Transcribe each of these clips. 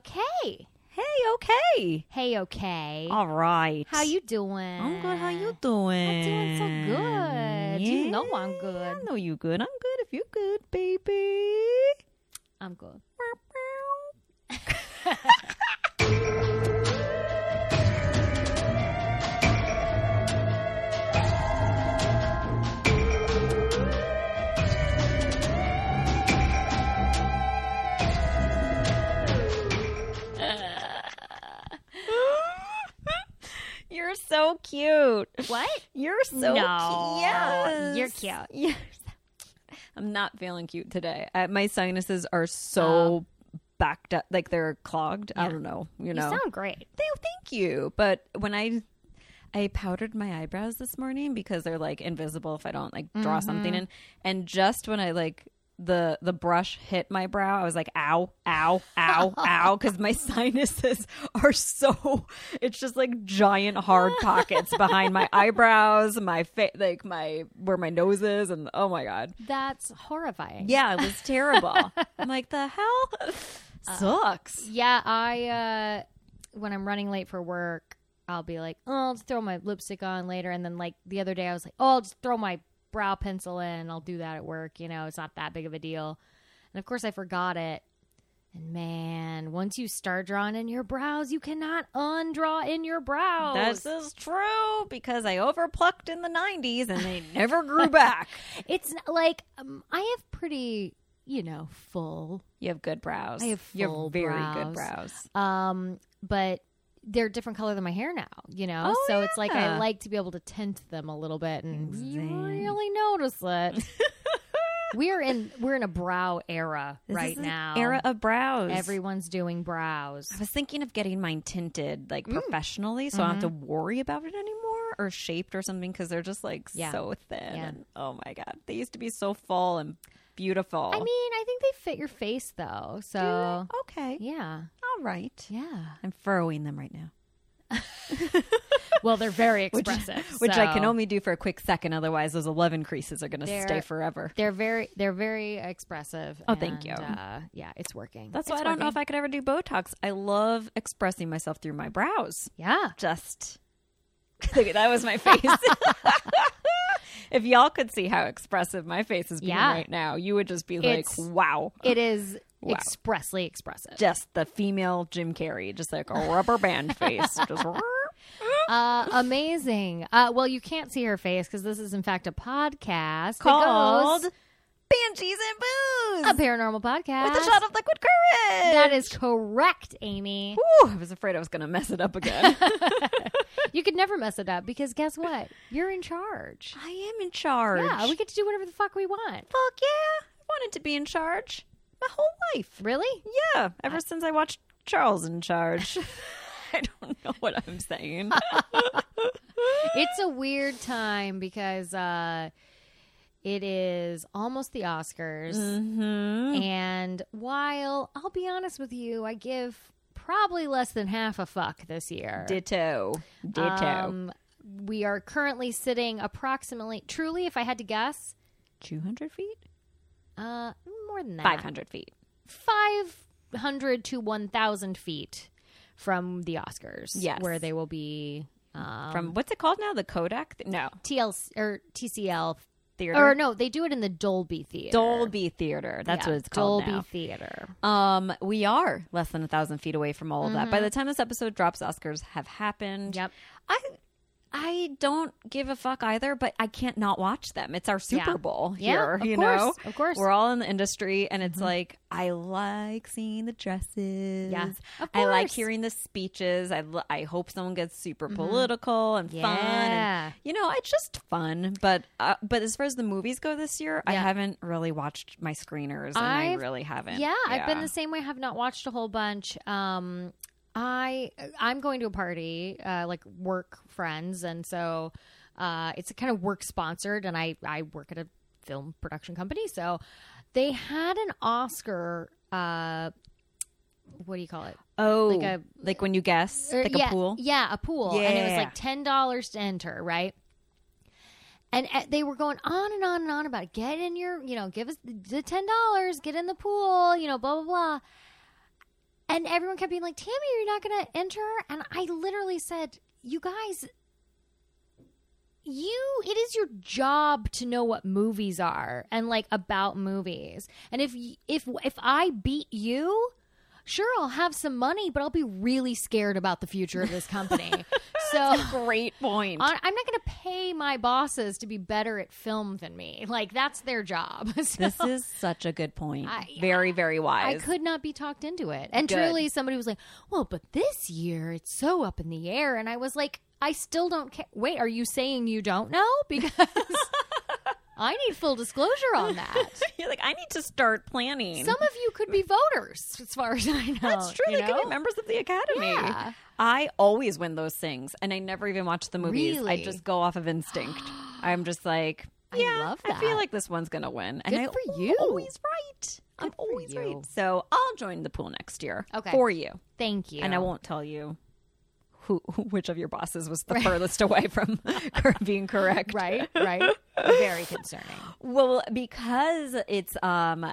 Okay. Hey, okay. Hey, okay. All right. How you doing? I'm good. How you doing? I'm doing so good. You know I'm good. I know you good. I'm good if you good, baby. I'm good. so cute. What? You're so No. cute. Yes. You're cute. Yes. I'm not feeling cute today. Uh, my sinuses are so backed up, like they're clogged. I don't know. You know, You know. sound great. Thank, thank you. But when I I powdered my eyebrows this morning because they're like invisible if I don't like draw something in, and just when I like the the brush hit my brow, I was like, ow, ow, ow, ow, because my sinuses are so. It's just like giant hard pockets behind my eyebrows, my face, like my where my nose is, and oh my god, That's horrifying. yeah, it was terrible. I'm like, the hell sucks. Yeah, I uh when I'm running late for work, I'll be like, "Oh, I'll just throw my lipstick on later." And then like the other day I was like, "Oh, I'll just throw my brow pencil in. I'll do that at work, you know, it's not that big of a deal." And of course I forgot it. And man, once you start drawing in your brows, you cannot undraw in your brows. This is true because I overplucked in the 90s and they never grew back. it's like um, I have pretty, you know, full You have good brows. I have you full have very brows. good brows. um but they're different color than my hair now you know Oh, so it's like i like to be able to tint them a little bit and you really notice it we're in we're in a brow era This right is an now Era of brows. everyone's doing brows I was thinking of getting mine tinted like Mm. professionally so I don't have to worry about it anymore or shaped or something because they're just like Yeah. so thin. Yeah. And, oh my God. They used to be so full and beautiful. i mean i think they fit your face though so okay. yeah All right. yeah I'm furrowing them right now. well they're very Which, expressive which I can only do for a quick second. Otherwise, those 11 creases are going to stay forever. they're very they're very expressive Oh, thank you. uh, yeah it's working That's It's why I don't know if. I could ever do Botox. I love expressing myself through my brows. yeah Just that was my face. if y'all could see how expressive my face is being Yeah. right now, you would just be like, It's- "Wow!" it is Wow. expressly expressive Just the female Jim Carrey, just like a rubber band face. Just Uh, amazing. Uh, well, you can't see her face because this is, in fact, a podcast called goes- Banshees and Booze a paranormal podcast. with a shot of liquid courage. that is correct, Amy. Whew, I was afraid I was going to mess it up again. You could never mess it up because guess what? You're in charge. I am in charge. Yeah, we get to do whatever the fuck we want. Fuck yeah. I wanted to be in charge my whole life. Really? Yeah, ever since I watched Charles in Charge. I don't know what I'm saying. It's a weird time because uh, it is almost the Oscars. mm-hmm. And while I'll be honest with you, I give probably less than half a fuck this year. Ditto. Ditto. Um, we are currently sitting approximately, truly, if I had to guess, 200 feet? uh, more than that. 500 feet. 500 to 1,000 feet from the Oscars. Yes. Where they will be um, From what's it called now? The Kodak? No. TLC or TCL. Theater? Or no, they do it in the Dolby Theater. Dolby Theater. That's Yeah, what it's called Dolby now. Theater. Um, we are less than a thousand feet away from all of that. By the time this episode drops, Oscars have happened. Yep. I I don't give a fuck either, but I can't not watch them. It's our Super Yeah. Bowl Yeah, here, of you course, know. of course. Mm-hmm. we're all in the industry, and it's like I like seeing the dresses. Yeah, of I like. Mm-hmm. hearing the speeches. I l- I hope someone gets super political and fun. Yeah. And, you know, it's just fun. But uh, but as far as the movies go this year, I haven't really watched my screeners, and i I've- really haven't. Yeah, I've been the same way. Have not watched a whole bunch. Um, I I'm going to a party, uh, like work friends, and so uh, it's a kind of work sponsored, and I I work at a film production company, so they had an Oscar. Uh, what do you call it? Oh, Like a- like when you guess, Or- like yeah, a pool. Yeah, a pool. And it was like ten dollars to enter, right? And uh, they were going on and on and on about get in your, you know, give us the ten dollars, get in the pool, you know, blah blah blah. And everyone kept being like, Tammy, you're not going to enter? And I literally said, you guys, you, it is your job to know what movies are and like about movies. And if, if, if I beat you, sure, I'll have some money, but I'll be really scared about the future of this company. so Great point. I'm not going to pay my bosses to be better at film than me. Like that's their job. So this is such a good point. I- very, very wise. I could not be talked into it. And Good. truly, somebody was like, "Well, but this year it's so up in the air," and I was like, "I still don't care." Wait, are you saying you don't know? Because I need full disclosure on that. You're like, I need to start planning. Some of you could be voters, as far as I know. That's true. you They could be members of the academy. Yeah. I always win those things, and I never even watch the movies. I just go off of instinct. I'm just like, I yeah, love I feel like this one's gonna win, and Good I for you. I'm always right. I'm always right. So I'll join the pool next year. Okay. for you, Thank you. and I won't tell you. Who, which of your bosses was the furthest away from being correct? Right, right. Very concerning. Well, because it's um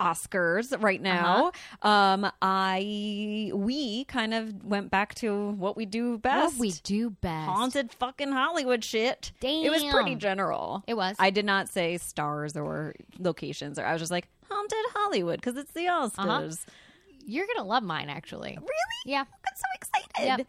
Oscars right now, um I we kind of went back to what we do best. What we do best. haunted fucking Hollywood shit. Damn. It was pretty general. It was. I did not say stars or locations or I was just like haunted Hollywood because it's the Oscars. You're gonna love mine, actually. Really? Yeah. I'm so excited.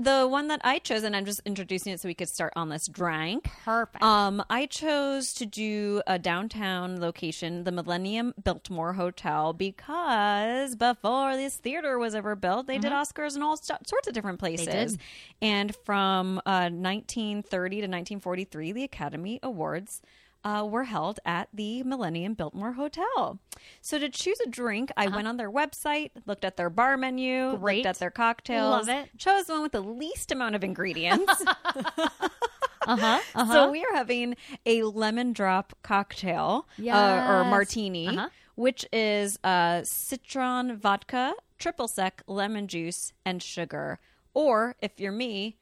The one that I chose, and I'm just introducing it so we could start on this drink. Perfect. Um, I chose to do a downtown location, the Millennium Biltmore Hotel, because before this theater was ever built, they did Oscars in all st- sorts of different places. And from uh, 1930 to 1943, the Academy Awards. Uh, were held at the Millennium Biltmore Hotel. So to choose a drink, I went on their website, looked at their bar menu, Great. looked at their cocktails, Love it. chose the one with the least amount of ingredients. uh huh. uh-huh, So we are having a lemon drop cocktail uh, or martini, Uh-huh. which is uh, citron vodka, triple sec, lemon juice, and sugar. Or if you're me,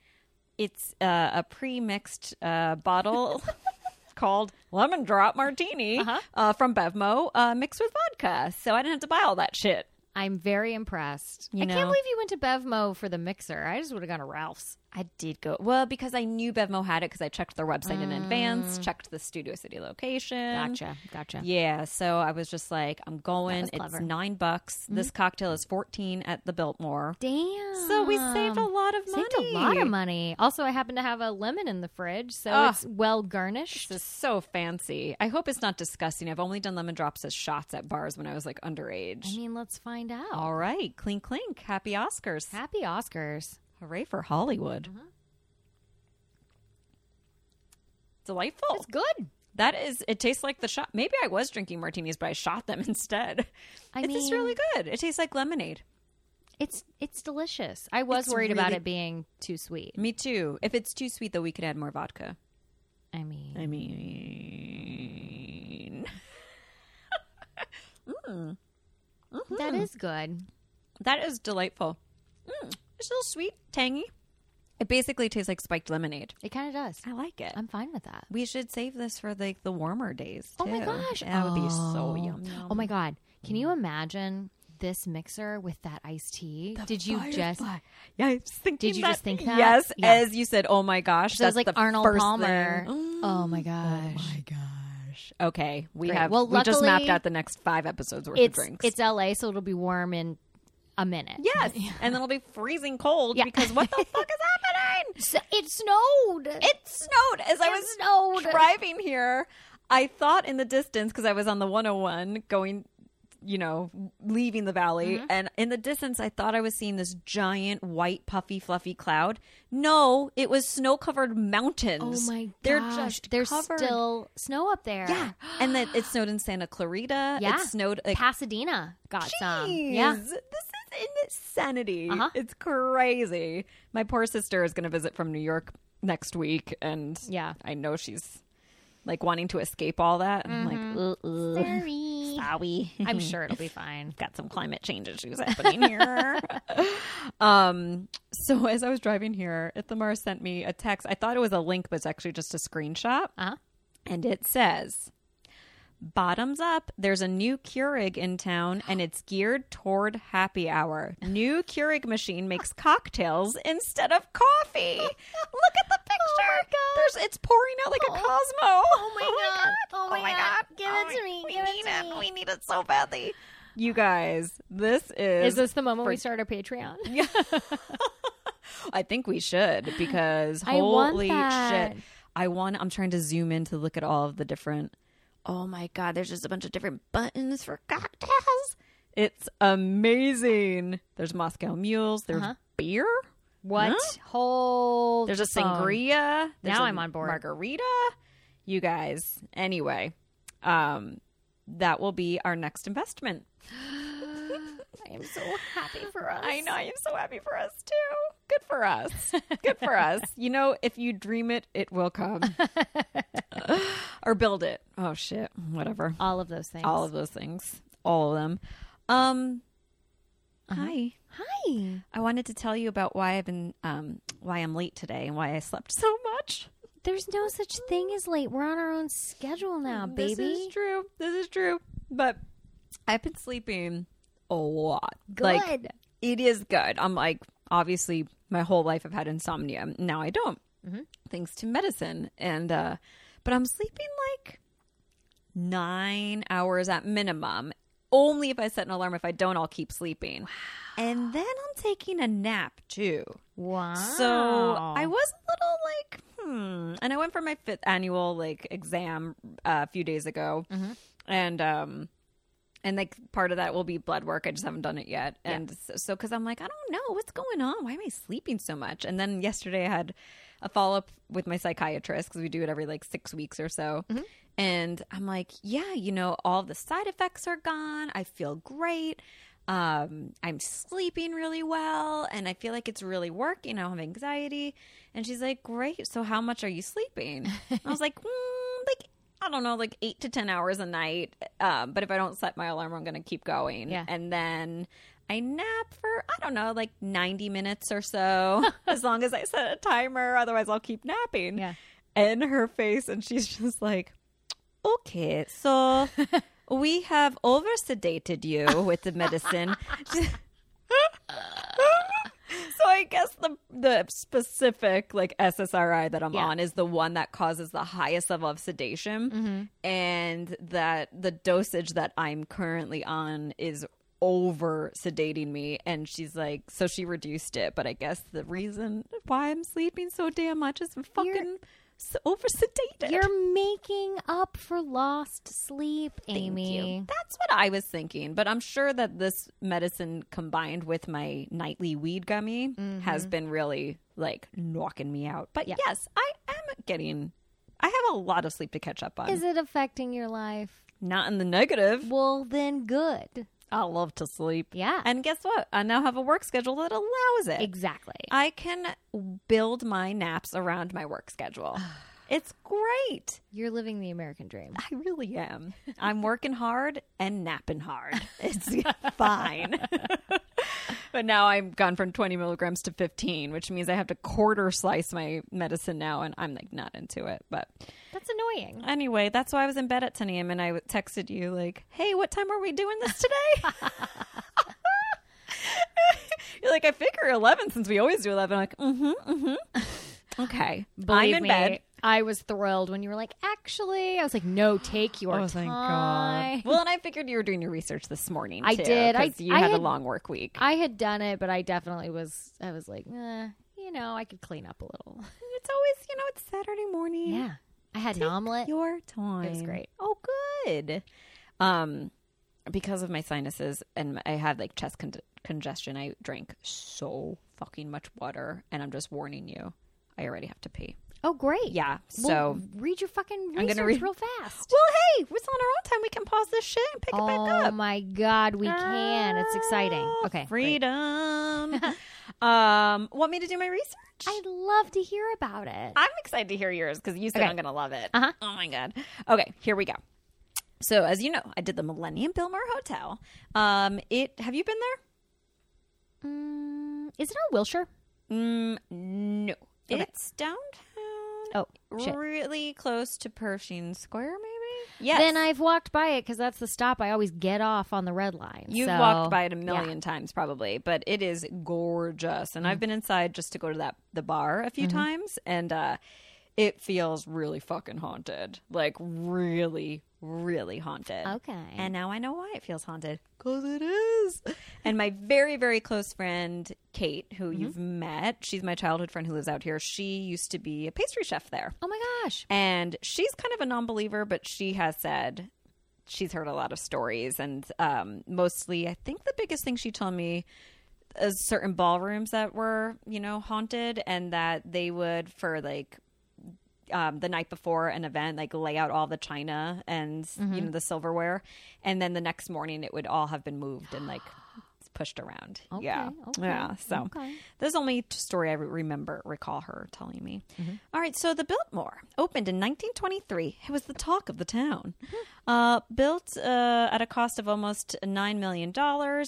it's uh, a pre-mixed uh, bottle called lemon drop martini Uh-huh. uh, from Bevmo, uh, mixed with vodka. So I didn't have to buy all that shit. I'm very impressed. You I know. can't believe you went to Bevmo for the mixer. I just would have gone to Ralph's. I did go well because I knew Bevmo had it because I checked their website in advance, checked the Studio City location. Mm. Gotcha. Gotcha. Yeah, so I was just like, I'm going. It's. Mm-hmm. nine bucks. This cocktail is fourteen at the Biltmore. Damn. So we saved a lot of money. Saved a lot of money. Also, I happen to have a lemon in the fridge, so Ah. it's well garnished. This is so fancy. I hope it's not disgusting. I've only done lemon drops as shots at bars when I was like underage. I mean, let's find out. All right, clink clink. Happy Oscars! Happy Oscars. Hooray for Hollywood! Uh-huh. Delightful. It's good. That is. It tastes like the shot. Maybe I was drinking martinis, but I shot them instead. I mean, it's really good. It tastes like lemonade. It's it's delicious. I was It's worried about it being too sweet. Me too. If it's too sweet, though, we could add more vodka. I mean, I mean, that is good. that is delightful. Mm, it's a little sweet, tangy. It basically tastes like spiked lemonade. It kind of does. I like it. I'm fine with that. we should save this for like the warmer days. Oh my too. gosh. that would be so Oh. yum. yum. Oh my god. Can you imagine this mixer with that iced tea? Did you just Firefly. Yeah, I was thinking. Did you that. just think that? Yes, Yeah. as you said. Oh my gosh, So that's like the Arnold first Palmer. thing. Mm. Oh, oh my gosh. my gosh. Okay, we Great. have. Well, we just mapped out the next five episodes worth It's of drinks. it's LA, so it'll be warm in a minute. Yes, and then it'll be freezing cold Yeah. because what the fuck is happening? So it snowed. It snowed as I was snowed. driving here. I thought in the distance because I was on the 101 going, you know, leaving the valley, Mm-hmm. and in the distance I thought I was seeing this giant white puffy fluffy cloud. No, it was snow covered mountains. oh my gosh. They're just There's covered. still snow up there. yeah, and then it snowed in Santa Clarita. Yeah. it snowed like Pasadena got some. Yeah. This is insanity. Uh-huh. It's crazy. My poor sister is going to visit from New York next week, and Yeah. I know she's like wanting to escape all that. And I'm like, uh-uh. Sorry. sorry. I'm sure it'll be fine. Got some climate change issues happening here. um, so as I was driving here, Ithamar sent me a text. I thought it was a link, but it's actually just a screenshot Uh-huh. and it says Bottoms up, there's a new Keurig in town and it's geared toward happy hour. New Keurig machine makes cocktails instead of coffee. Look at the oh picture. There's it's pouring out like a oh. Cosmo. Oh my oh God. Oh my God. Give it Oh to me. We Give it need to it. me. We need it so badly. You guys, this is Is this the moment we start our Patreon? Yeah. I think we should because I holy that. shit. I want I'm trying to zoom in to look at all of the different Oh my god, there's just a bunch of different buttons for cocktails. It's amazing. There's Moscow mules, there's Uh-huh. beer. What? Huh? Hold. There's a sangria. There's Now a I'm on board. Margarita. You guys. Anyway, um that will be our next investment. I am so happy for us. I know. I am so happy for us too. Good for us. Good for us. You know, if you dream it, it will come. or build it. Oh shit. Whatever. All of those things. All of those things. All of them. Um Hi. Hi. I wanted to tell you about why I've been um why I'm late today and why I slept so much. There's no such thing as late. We're on our own schedule now, baby. This is true. This is true. But I've been sleeping a lot. Good. Like it is good. I'm like, obviously, my whole life I've had insomnia. Now I don't, Mhm. thanks to medicine. And, uh, but I'm sleeping like nine hours at minimum. Only if I set an alarm. If I don't, I'll keep sleeping. And then I'm taking a nap too. wow. So I was a little like, hmm. And I went for my fifth annual like exam uh, a few days ago, and um, and like part of that will be blood work. I just haven't done it yet, and so because I'm like, I don't know what's going on. Why am I sleeping so much? And then yesterday I had a follow up with my psychiatrist because we do it every like six weeks or so. And I'm like, yeah, you know, all the side effects are gone. I feel great. Um, I'm sleeping really well and I feel like it's really working. I don't have anxiety. And she's like, great. So how much are you sleeping? I was like, mm, like, I don't know, like eight to 10 hours a night. Um, but if I don't set my alarm, I'm going to keep going. Yeah. And then I nap for, I don't know, like 90 minutes or so, as long as I set a timer. Otherwise, I'll keep napping. Yeah. And her face, and she's just like, okay, so we have over sedated you with the medicine. so I guess the the specific like SSRI that I'm Yeah. on is the one that causes the highest level of sedation, mm-hmm. and that the dosage that I'm currently on is over sedating me. And she's like so she reduced it. But i guess the reason why i'm sleeping so damn much is fucking so over sedated You're making up for lost sleep, Thank Amy. you. That's what I was thinking. But I'm sure that this medicine combined with my nightly weed gummy has mm-hmm. been really like knocking me out. But Yeah. yes, I am getting. I have a lot of sleep to catch up on. Is it affecting your life? Not in the negative. Well, then good. I love to sleep. Yeah. And guess what? I now have a work schedule that allows it. Exactly. I can build my naps around my work schedule. it's great. You're living the American dream. I really am. I'm working hard and napping hard. It's fine. but now I've gone from 20 milligrams to 15, which means I have to quarter slice my medicine now, and I'm like not into it. But That's annoying. anyway, that's why I was in bed at 10 a.m. and I texted you like, "Hey, what time are we doing this today?" You're like, "I figure 11 since we always do 11." I'm like, "Mm-hmm, mm-hmm." Okay, Believe I'm in me, bed. I was thrilled when you were like, actually, I was like, no, take your time. Oh, time. Well, and I figured you were doing your research this morning. I too, did. I- 'cause you I had, a long work week. I had done it, but I definitely was, I was like, eh, you know, I could clean up a little. it's always, you know, it's Saturday morning. Yeah. I had an omelet. Your time. It was great. Oh, good. Um, because of my sinuses and I had like chest con- congestion, I drank so fucking much water, and I'm just warning you, I already have to pee. Oh, great. Yeah. So. Well, read your fucking I'm research gonna read- real fast. well, hey, it's on our own time. We can pause this shit and pick it back up. Oh up. my God, we can. It's exciting. Ah, Okay. great. freedom. um, want me to do my research? I'd love to hear about it. I'm excited to hear yours because you said Okay. I'm going to love it. Uh-huh. Oh my god. Okay, here we go. So as you know, I did the Millennium Biltmore Hotel. Um, it have you been there? Mm, is it on Wilshire? Mm, no, Okay. it's downtown. Oh, shit. really close to Pershing Square, maybe. Yes. then I've walked by it because that's the stop. I always get off on the red line. You've So, walked by it a yeah. million times probably, but it is gorgeous. And I've Mm. been inside just to go to that the bar a few Mm-hmm. times and uh it feels really fucking haunted. Like really really haunted. Okay. And now I know why it feels haunted. Cuz it is. and my very very close friend Kate, who Mm-hmm. you've met, she's my childhood friend who lives out here. She used to be a pastry chef there. oh my gosh. And she's kind of a non believer, but she has said she's heard a lot of stories. And um, mostly, I think the biggest thing she told me is certain ballrooms that were, you know, haunted and that they would, for like, um, the night before an event, like lay out all the china and you know the silverware, and then the next morning it would all have been moved and like pushed around. Okay, yeah, okay, yeah. So okay. this is the only story I remember, recall her telling me. Mm-hmm. All right, so the Biltmore opened in 1923. It was the talk of the town. Mm-hmm. Uh, built uh, at a cost of almost $9 million,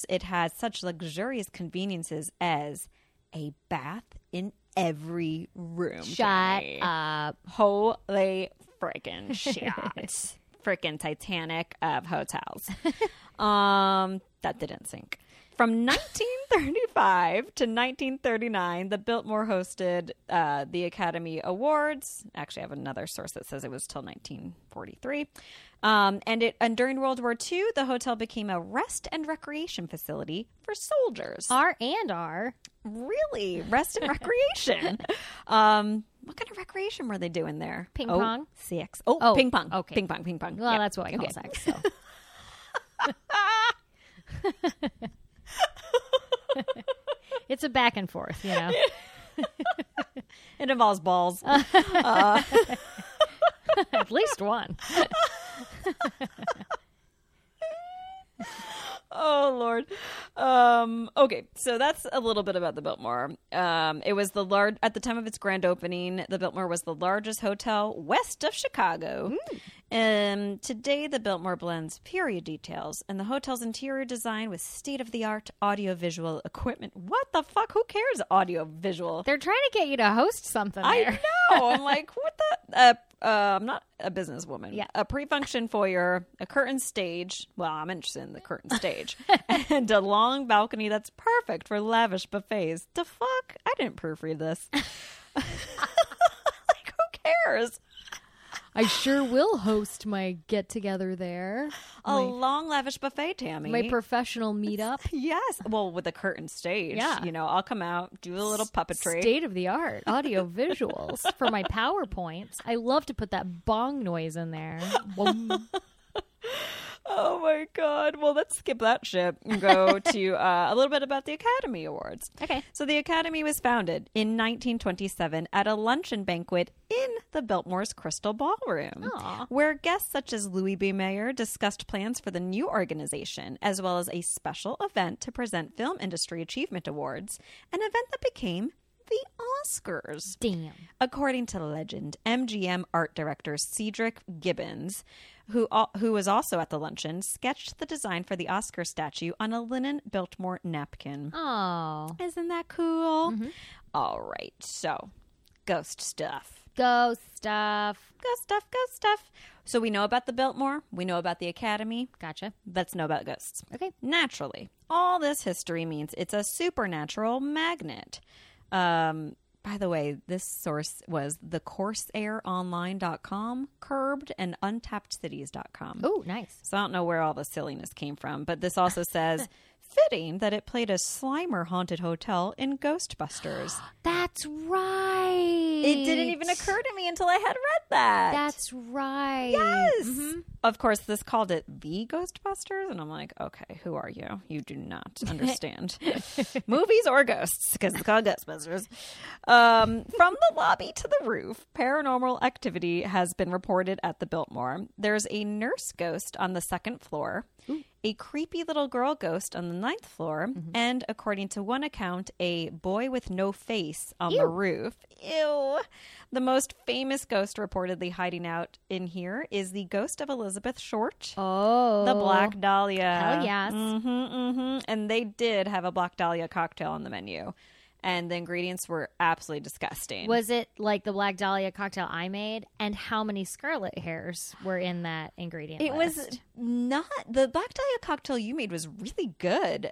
it has such luxurious conveniences as a bath in every room. Shut Jenny. up. Holy freaking shit. freaking Titanic of hotels. um, that didn't sink. From 1935 to 1939, the Biltmore hosted uh, the Academy Awards. Actually, I have another source that says it was till 1943. Um, and it and during World War II, the hotel became a rest and recreation facility for soldiers. R and R. Really, rest and recreation. um, what kind of recreation were they doing there? Ping Oh, pong? CX. Oh, Oh, ping pong. okay. Ping pong, ping pong. Well, Yeah. that's what I call Okay. sex. So. it's a back and forth, you know. It involves balls. At least one. Oh Lord. Um, okay, so that's a little bit about the Biltmore. Um, it was the large at the time of its grand opening. The Biltmore was the largest hotel west of Chicago. And today, the Biltmore blends period details and the hotel's interior design with state of the art audiovisual equipment. What the fuck? Who cares? Audiovisual. They're trying to get you to host something there. I know. I'm like, what the? Uh, uh, I'm not a businesswoman. Yeah. A pre-function foyer, a curtain stage. Well, I'm interested in the curtain stage, and a long balcony that's perfect for lavish buffets. The fuck? I didn't proofread this. like, who cares? I sure will host my get together there. A long lavish buffet, Tammy. My professional meetup. yes. Well, with a curtain stage. Yeah. You know, I'll come out, do a little puppetry. State of the art audio visuals for my PowerPoints. I love to put that bong noise in there. Oh my god. Well, let's skip that shit and go to uh, a little bit about the Academy Awards. Okay. So the Academy was founded in 1927 at a luncheon banquet in the Biltmore's Crystal Ballroom, Aw. where guests such as Louis B. Mayer discussed plans for the new organization, as well as a special event to present Film Industry Achievement Awards, an event that became the Oscars. Damn. According to legend, MGM art director Cedric Gibbons, who al- who was also at the luncheon, sketched the design for the Oscar statue on a linen Biltmore napkin. Oh. Isn't that cool? All right, so ghost stuff. Ghost stuff. Ghost stuff, ghost stuff. So we know about the Biltmore, we know about the Academy. Gotcha. Let's know about ghosts. Okay. Naturally, all this history means it's a supernatural magnet. Um, by the way, this source was the CorsaironLine.com, Curbed, and UntappedCities.com. Oh, nice. So I don't know where all the silliness came from, but this also says fitting that it played a Slimer haunted hotel in Ghostbusters. That's right. It didn't even occur to me until I had read that. That's right. Yes. Of course, this called it the Ghostbusters, and I'm like, okay, who are you? You do not understand movies or ghosts because it's called Ghostbusters. Um, from the lobby to the roof, paranormal activity has been reported at the Biltmore. There's a nurse ghost on the second floor. A creepy little girl ghost on the ninth floor, and according to one account, a boy with no face on the roof. Ew. The most famous ghost reportedly hiding out in here is the ghost of Elizabeth Short. Oh. The Black Dahlia. Hell yes. hmm hmm And they did have a Black Dahlia cocktail on the menu. And the ingredients were absolutely disgusting. Was it like the Black Dahlia cocktail I made? And how many scarlet hairs were in that ingredient? it list? was not the Black Dahlia cocktail you made was really good.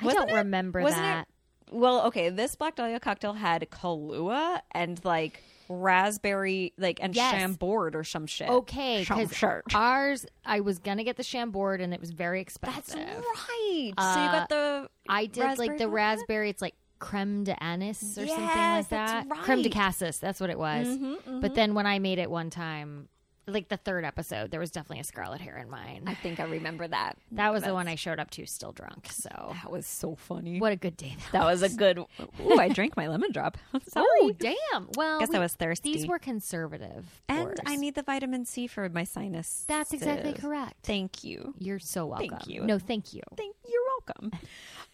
I Wasn't don't it- remember wasn't that. It, well, okay, this Black Dahlia cocktail had Kahlua and like raspberry, like and Yes. Chambord or some shit. Okay, because ours, I was gonna get the Chambord, and it was very expensive. That's right. so you Uh, got the I did like the raspberry. It's like creme de anise or something like Yes, that. that's Creme de cassis. That's what it was. Mhm, But then when I made it one time, like the third episode, there was definitely a scarlet hair in mine. I think I remember that. that was the one I showed up to still drunk. So That was so funny. what a good day that, That was a good. Ooh, I drank my lemon drop. Sorry. Oh damn! Well, Guess we- I was thirsty. These were conservative, and pours. I need the vitamin C for my sinus. That's exactly correct. Thank you. You're so welcome. Thank you. No, thank you. Thank you're welcome.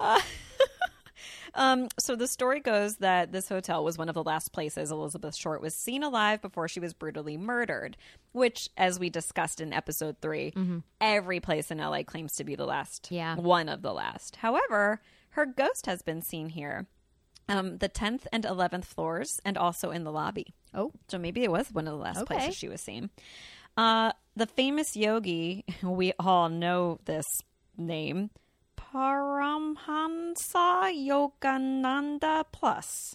Uh, um, so the story goes that this hotel was one of the last places Elizabeth Short was seen alive before she was brutally murdered. Which, as we discussed in episode 3 every place in LA claims to be the last. Yeah. one of the last. However, her ghost has been seen here. Um, the 10th and 11th floors, and also in the lobby. Oh, So maybe it was one of the last Okay. places she was seen. Uh, the famous yogi, we all know this name, Paramhansa Yogananda Plus.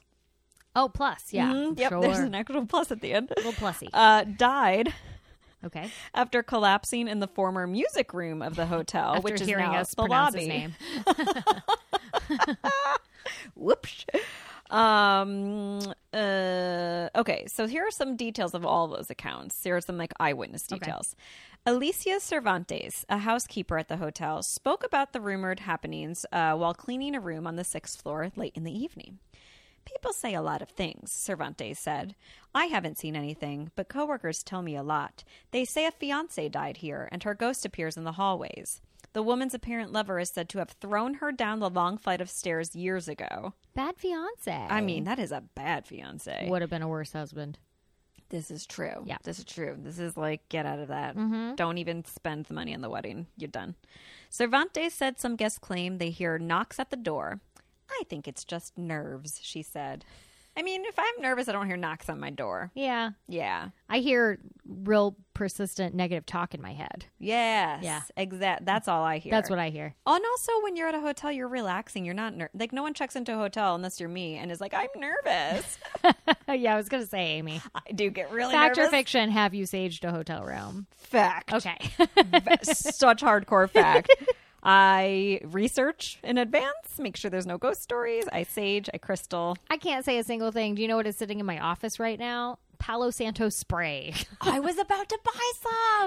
oh, plus, yeah, Mhm, Yep, sure. there's an actual plus at the end. little plussy. Uh, died okay, after collapsing in the former music room of the hotel, after which is hearing now us the pronounce lobby. his name. Whoops. Um. Uh. Okay. So here are some details of all those accounts. Here are some like eyewitness details. Alicia Cervantes, a housekeeper at the hotel, spoke about the rumored happenings uh, while cleaning a room on the sixth floor late in the evening. People say a lot of things, Cervantes said. I haven't seen anything, but coworkers tell me a lot. They say a fiance died here, and her ghost appears in the hallways. The woman's apparent lover is said to have thrown her down the long flight of stairs years ago. Bad fiance. I mean, that is a bad fiance. would have been a worse husband. This is true. Yeah. This is true. This is like, get out of that. Mm-hmm. Don't even spend the money on the wedding. You're done. Cervantes said some guests claim they hear knocks at the door. I think it's just nerves, she said. I mean, if I'm nervous, I don't hear knocks on my door. Yeah, Yeah. I hear real persistent negative talk in my head. Yes. Yeah. Exact. That's all I hear. That's what I hear. Oh, and also, when you're at a hotel, you're relaxing. You're not ner- like no one checks into a hotel unless you're me and is like, I'm nervous. yeah, I was gonna say, Amy. I do get really Fact or fiction? Have you saged a hotel room? Fact. Okay. Such hardcore fact. I research in advance, make sure there's no ghost stories. I sage, I crystal. I can't say a single thing. Do you know what is sitting in my office right now? Palo Santo spray. I was about to buy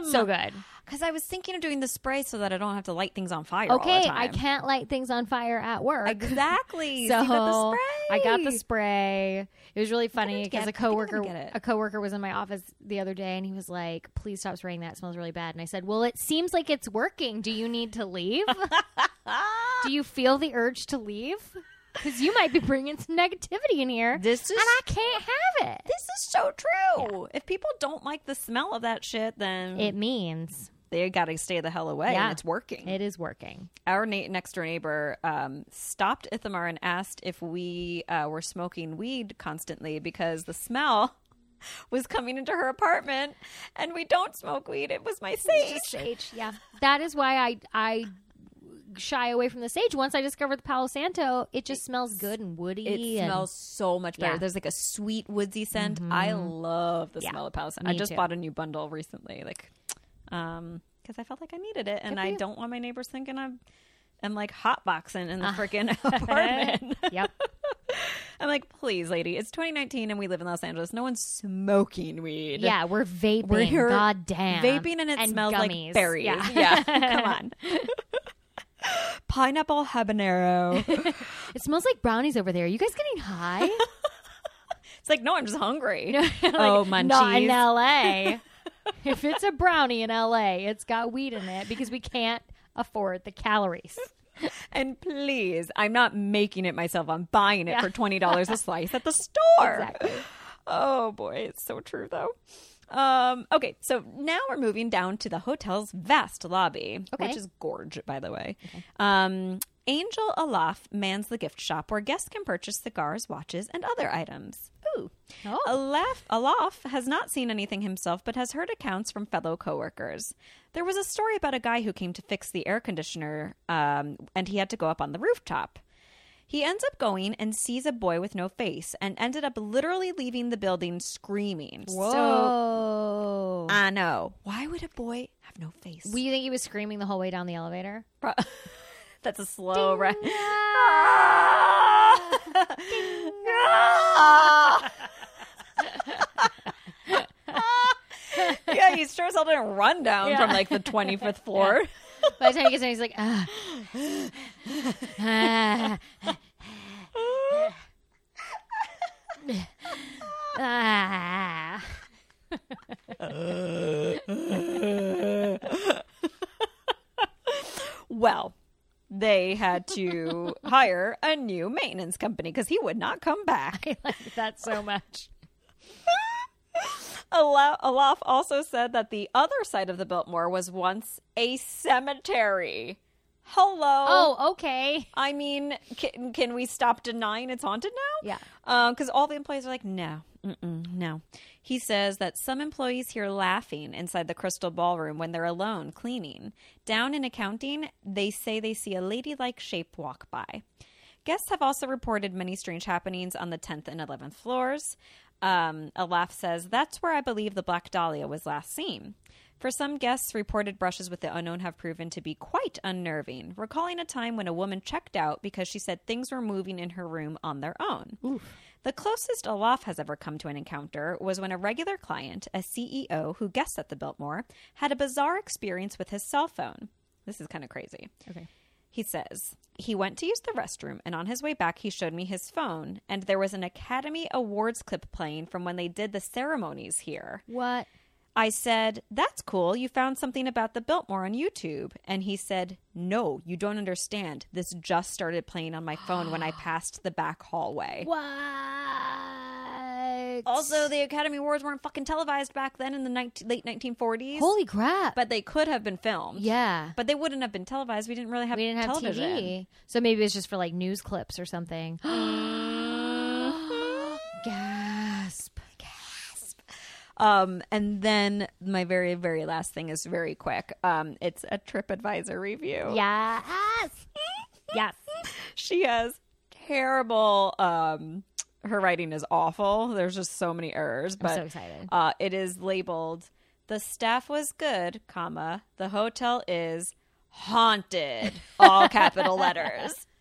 some. so good. because I was thinking of doing the spray so that I don't have to light things on fire. all the Okay, I can't light things on fire at work. Exactly. So So got the spray. I got the spray. It was really funny because a I think I'm coworker gonna get it. a coworker was in my office the other day and he was like, "Please stop spraying that. It smells really bad." And I said, "Well, it seems like it's working. Do you need to leave? Do you feel the urge to leave? Because you might be bringing some negativity in here, This is and I can't have it." this is so true. If people don't like the smell of that shit, then It means they got to stay the hell away. Yeah. And it's working. it is working. Our na- next door neighbor um, stopped Ithamar and asked if we uh, were smoking weed constantly because the smell was coming into her apartment, and we don't smoke weed. It was my sage. Sage, yeah. That is why I I shy away from the sage. Once I discovered the Palo Santo, it just smells good and woody. It and- smells so much better. Yeah. There's like a sweet woodsy scent. I love the Yeah, smell of Palo Santo. I just too. bought a new bundle recently, like, um, because I felt like I needed it, and I you. don't want my neighbors thinking I'm, I'm like hotboxing in the freaking apartment. yep. I'm like, please, lady, it's 2019 and we live in Los Angeles. No one's smoking weed. Yeah, we're vaping. We're here God damn. vaping and it smells like gummies. berries. Yeah. Yeah, come on. Pineapple habanero. it smells like brownies over there. you guys getting high? It's like, no, I'm just hungry. Like, oh, munchies. Not in LA. if it's a brownie in LA, it's got weed in it because we can't afford the calories. And please, I'm not making it myself. I'm buying it Yeah. for twenty dollars a slice at the store. Exactly. Oh boy, it's so true though. Um, okay, so now we're moving down to the hotel's vast lobby, Okay. which is gorge, by the way. Um, Angel Alaf mans the gift shop where guests can purchase cigars, watches, and other items. Ooh. Oh. Alaf, Alaf has not seen anything himself, but has heard accounts from fellow coworkers. There was a story about a guy who came to fix the air conditioner, um, and he had to go up on the rooftop. He ends up going and sees a boy with no face, and ended up literally leaving the building screaming. So Whoa. I know. Why would a boy have no face? Well, you think he was screaming the whole way down the elevator? That's a slow right. yeah, he sure as hell didn't run down Yeah. from like the 25th floor. By the time he gets in, he's like, ah. Ah. ah. Well, they had to hire a new maintenance company because he would not come back. I like that so much. Ala- Alaf also said that the other side of the Biltmore was once a cemetery. Hello. Oh, okay. I mean, can, can we stop denying it's haunted now? Yeah. Uh, because all the employees are like, no, mm-mm, no. He says that some employees hear laughing inside the crystal ballroom when they're alone cleaning. Down in accounting, they say they see a ladylike shape walk by. Guests have also reported many strange happenings on the 10th and 11th floors. Um, Alaf says, That's where I believe the Black Dahlia was last seen. For some guests, reported brushes with the unknown have proven to be quite unnerving, recalling a time when a woman checked out because she said things were moving in her room on their own. The closest Alaf has ever come to an encounter was when a regular client, a CEO who guests at the Biltmore, had a bizarre experience with his cell phone. This is kind of crazy. Okay. He says, He went to use the restroom, and on his way back, he showed me his phone, and there was an Academy Awards clip playing from when they did the ceremonies here. What? I said, That's cool. You found something about the Biltmore on YouTube. And he said, No, you don't understand. This just started playing on my phone when I passed the back hallway. What? Also, the Academy Awards weren't fucking televised back then in the 19- late 1940s. holy crap. but they could have been filmed. yeah. But they wouldn't have been televised. We didn't really have we didn't have television. TV. So maybe it's just for like news clips or something. Gasp. Gasp. Um, and then my very, very last thing is very quick. Um, it's a TripAdvisor review. Yes. yes. She has terrible. Um, her writing is awful. There's just so many errors. But so excited. Uh, it is labeled. The staff was good, comma. The hotel is haunted. All capital letters.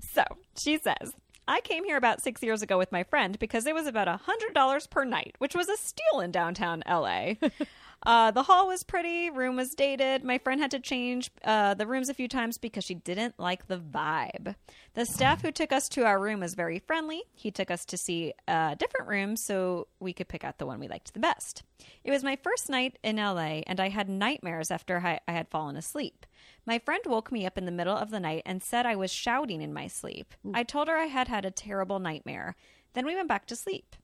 So she says, I came here about six years ago with my friend because it was about a $100 per night, which was a steal in downtown LA. uh, the hall was pretty, room was dated. My friend had to change uh, the rooms a few times because she didn't like the vibe. The staff who took us to our room was very friendly. He took us to see uh, different rooms so we could pick out the one we liked the best. It was my first night in LA, and I had nightmares after I I had fallen asleep. My friend woke me up in the middle of the night and said I was shouting in my sleep. I told her I had had a terrible nightmare. Then we went back to sleep.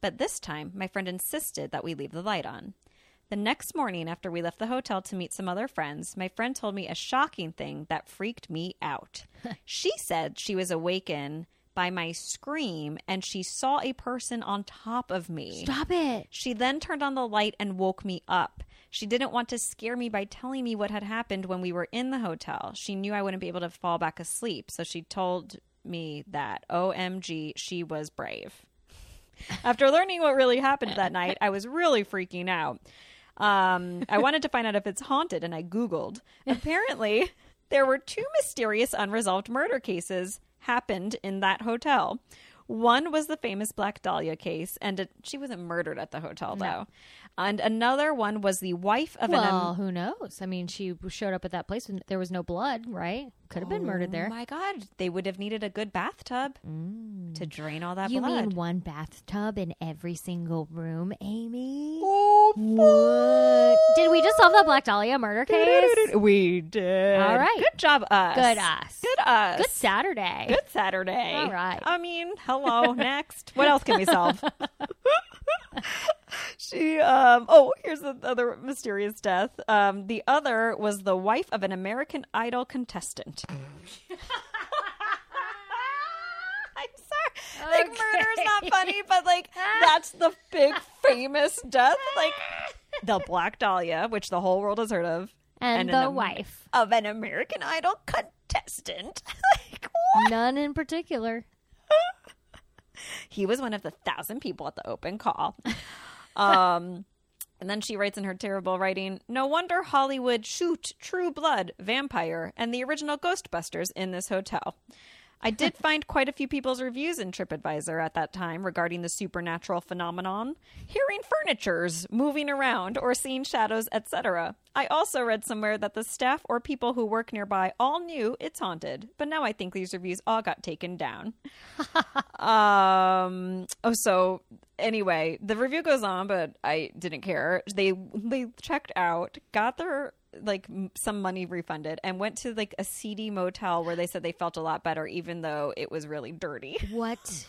But this time, my friend insisted that we leave the light on. The next morning, after we left the hotel to meet some other friends, my friend told me a shocking thing that freaked me out. she said she was awakened by my scream and she saw a person on top of me. Stop it. She then turned on the light and woke me up. She didn't want to scare me by telling me what had happened when we were in the hotel. She knew I wouldn't be able to fall back asleep, so she told me that OMG, she was brave. After learning what really happened that night, I was really freaking out. Um, I wanted to find out if it's haunted, and I Googled. Apparently, there were two mysterious unresolved murder cases happened in that hotel. One was the famous Black Dahlia case, and it, she wasn't murdered at the hotel, though. And another one was the wife of an. Well, who knows? I mean, she showed up at that place and there was no blood, right? Could have been murdered oh there. Oh my God, they would have needed a good bathtub mm. to drain all that You blood. mean one bathtub in every single room, Amy? Oh, What? Did we just solve that Black Dahlia murder case? We did. All right. Good job, us. Good us. Good us. Good Saturday. Good Saturday. All right. I mean, hello. Next, what else can we solve? she. Um. Oh, here's another mysterious death. Um. The other was the wife of an American Idol contestant. I'm sorry. Like Okay. murder's not funny, but like that's the big famous death. Like the Black Dahlia, which the whole world has heard of, And, an the Am- wife. of an American Idol contestant. like what? None in particular. He was one of the thousand people at the open call. Um, and then she writes in her terrible writing, No wonder Hollywood shoot True Blood, Vampire, and the original Ghostbusters in this hotel. I did find quite a few people's reviews in TripAdvisor at that time regarding the supernatural phenomenon, hearing furnitures moving around or seeing shadows, etc. I also read somewhere that the staff or people who work nearby all knew it's haunted, but now I think these reviews all got taken down. um oh so anyway, the review goes on, but I didn't care. They they checked out, got their like some money refunded and went to like a seedy motel where they said they felt a lot better even though it was really dirty. What?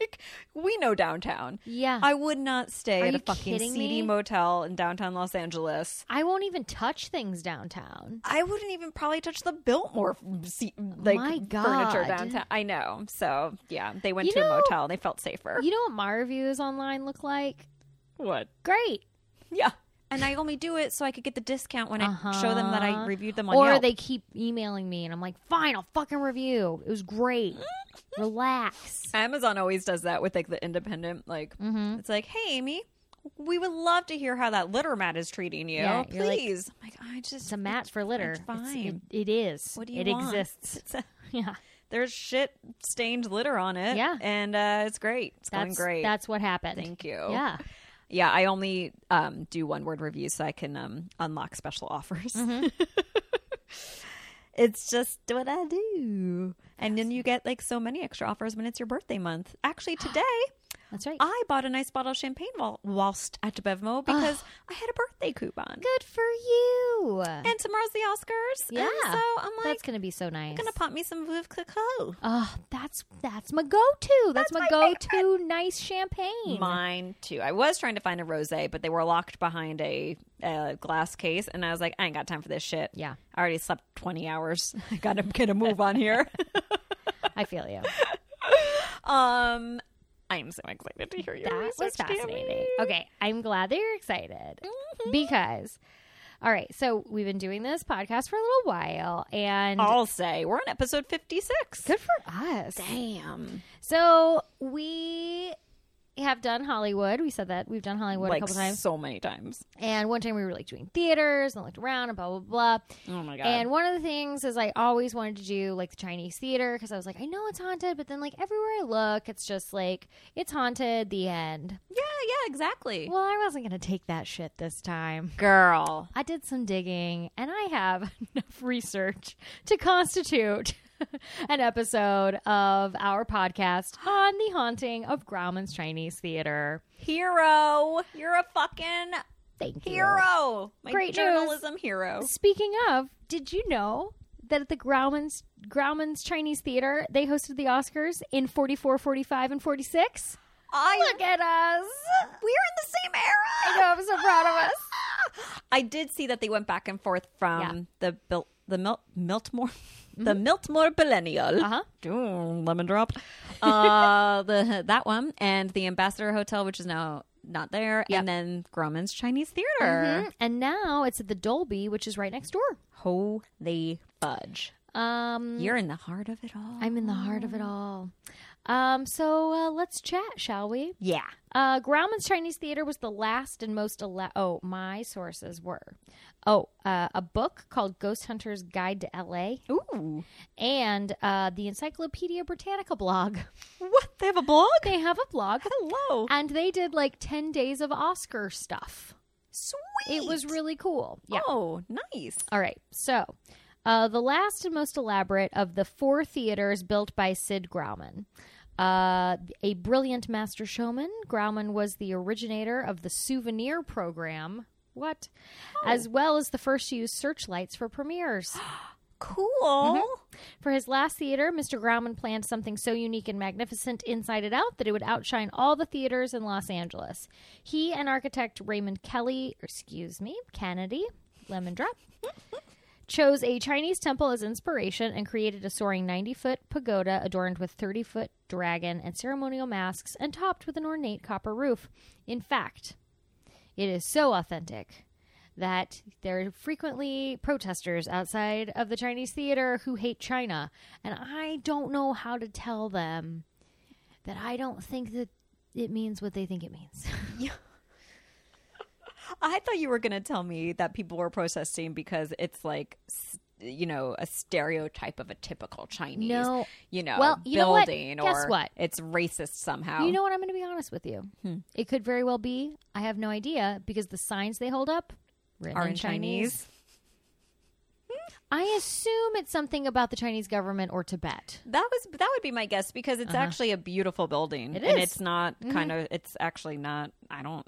like we know downtown. Yeah. I would not stay Are at a fucking seedy me? motel in downtown Los Angeles. I won't even touch things downtown. I wouldn't even probably touch the Biltmore se- like My furniture downtown. I know. So yeah, they went You to a motel. They felt safer. You know what my reviews online look like? what? Great. Yeah. And I only do it so I could get the discount when I show them that I Uh-huh. reviewed them on Or Yelp. they keep emailing me and I'm like, fine, I'll fucking review. It was great. Relax. Amazon always does that with like the independent. Like it's like, hey, Amy, we would love to hear how that litter mat is treating you. Yeah, you're like- Please. I'm like, I just It's a mat for litter. It's It's- fine. it, it is. What do you it want? exists. It's a- Yeah. there's shit stained litter on it. Yeah. and uh, it's great. It's going great. That's what happened. Thank you. Yeah. Yeah, I only um, do one word reviews so I can um, unlock special offers. Mm-hmm. it's just what I do. And then you get like so many extra offers when it's your birthday month. Actually, today That's right. I bought a nice bottle of champagne while, whilst at Bevmo because I had a birthday coupon. Good for you. And tomorrow's the Oscars. yeah. And so I'm like, that's gonna be so nice. I'm going to pop me some Veuve Clicquot. Oh, that's that's my go-to. That's, my, my go-to nice champagne. Mine too. I was trying to find a rosé, but they were locked behind a, a glass case, and I was like, I ain't got time for this shit. Yeah. I already slept twenty hours. I gotta get a move on here. I feel you. um, I'm so excited to hear your That was research, Tammy. fascinating. Okay, I'm glad that you're excited Mm-hmm. because, all right, so we've been doing this podcast for a little while, and I'll say we're on episode fifty-six. good for us. Damn. So we have done Hollywood. We said that we've done Hollywood like a couple times, so many times. and one time we were like doing theaters and looked around and blah blah blah. Oh my god. And one of the things is I always wanted to do like the Chinese theater because I was like, I know it's haunted, but then like everywhere I look, it's just like it's haunted. The end. yeah, yeah, exactly. Well, I wasn't gonna take that shit this time. Girl. I did some digging, and I have enough research to constitute an episode of our podcast on the haunting of Grauman's Chinese Theater. Hero. You're a fucking Thank you. hero. My Great news. journalism hero. Speaking of, did you know that at the Grauman's Grauman's Chinese Theater they hosted the Oscars in 44, 45, and 46? I Look at us. We're in the same era. I know, I'm so proud of us. I did see that they went back and forth from Yeah. the Bil- the Mil- Miltmore the Miltmore Millennial. Uh-huh. Ooh, lemon drop. uh, the that one and the Ambassador Hotel, which is now not there, Yep. and then Grauman's Chinese Theater. Mhm. And now it's at the Dolby, which is right next door. Holy fudge! Um, You're in the heart of it all. I'm in the heart of it all. Um, so uh, let's chat, shall we? yeah. Uh, Grauman's Chinese Theater was the last and most ele- oh my sources were oh uh, a book called Ghost Hunter's Guide to L.A. Ooh, and uh, the Encyclopedia Britannica blog. what? They have a blog? They have a blog, Hello. and they did like ten days of Oscar stuff. Sweet. It was really cool. Yeah. Oh, nice. All right. So, uh, the last and most elaborate of the four theaters built by Sid Grauman. Uh, a brilliant master showman, Grauman was the originator of the souvenir program. What? As well as the first to use searchlights for premieres. Cool. For his last theater, Mr. Grauman planned something so unique and magnificent inside it out that it would outshine all the theaters in Los Angeles. He and architect Raymond Kelly, excuse me, Kennedy, lemon drop, chose a Chinese temple as inspiration and created a soaring 90 foot pagoda adorned with 30 foot dragon and ceremonial masks and topped with an ornate copper roof. In fact, it is so authentic that there are frequently protesters outside of the Chinese theater who hate China. And I don't know how to tell them that I don't think that it means what they think it means. I thought you were going to tell me that people were protesting because it's like, you know, a stereotype of a typical Chinese, No. you know, Well, you know what? building, Guess or what? it's racist somehow. You know what? I'm going to be honest with you. Hmm. It could very well be. I have no idea because the signs they hold up are in in Chinese. Hmm? I assume it's something about the Chinese government or Tibet. That was that would be my guess because it's uh-huh. actually a beautiful building, Uh-huh. It and it's not mm-hmm. kind of. It's actually not. I don't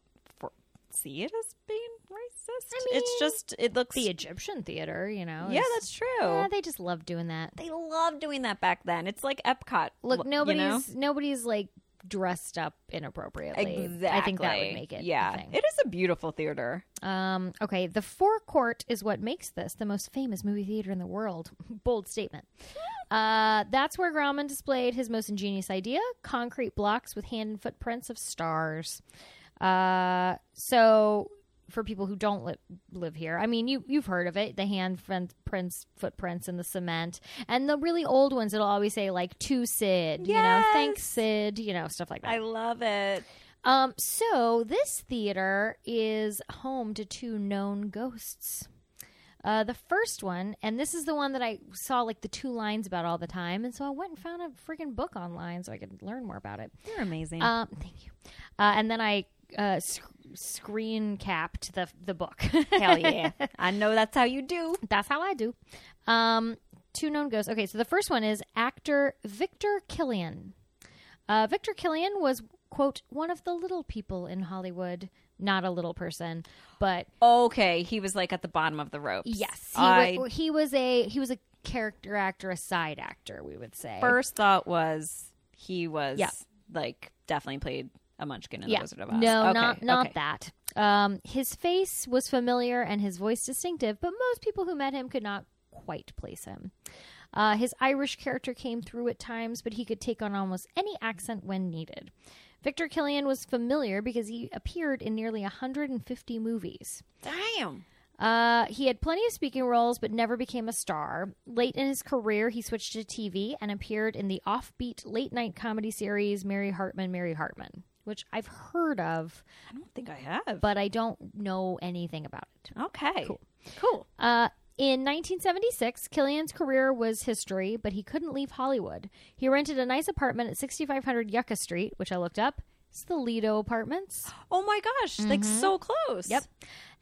see it as being racist. I mean, it's just it looks. The Egyptian theater, you know. yeah, that's true. Yeah, they just love doing that. they love doing that back then. It's like Epcot. Look, l- you nobody's know? nobody's like dressed up inappropriately. exactly. I think that would make it. Yeah, it is a beautiful theater. Um, okay, the forecourt is what makes this the most famous movie theater in the world. Bold statement. Uh, that's where Grauman displayed his most ingenious idea concrete blocks with hand and footprints of stars. Uh, so, for people who don't li- live here, I mean, you, you've heard of it the hand friend- prints, footprints in the cement. And the really old ones, it'll always say, like, to Sid, you know, Yes. thanks, Sid, you know, stuff like that. I love it. Um, so this theater is home to two known ghosts. Uh, the first one, and this is the one that I saw like the two lines about all the time, and so I went and found a freaking book online so I could learn more about it. You're amazing. Um, thank you. Uh, and then I uh, sc- screen capped the the book. Hell yeah! I know that's how you do. That's how I do. Um, two known ghosts. Okay, so the first one is actor Victor Kilian. Uh, Victor Kilian was quote one of the little people in Hollywood, not a little person, but Okay, he was like at the bottom of the ropes. yes, he, I wa- he was a he was a character actor, a side actor, we would say. first thought was he was Yeah. like definitely played a munchkin in the Wizard of Oz. no, Okay, not not okay. that. Um, his face was familiar and his voice distinctive, but most people who met him could not quite place him. Uh, his Irish character came through at times, but he could take on almost any accent when needed. Victor Kilian was familiar because he appeared in nearly 150 movies. Damn. Uh, he had plenty of speaking roles, but never became a star. Late in his career, he switched to TV and appeared in the offbeat late night comedy series Mary Hartman, Mary Hartman, which I've heard of, I don't think I have. but I don't know anything about it. okay. Cool. Cool. Uh, in 1976, Kilian's career was history, but he couldn't leave Hollywood. He rented a nice apartment at 6500 Yucca Street, which I looked up. It's the Lido Apartments. Oh my gosh, like so close. Mm-hmm. Yep.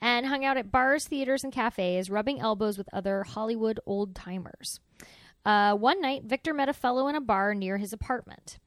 And hung out at bars, theaters, and cafes, rubbing elbows with other Hollywood old timers. Uh, one night, Victor met a fellow in a bar near his apartment.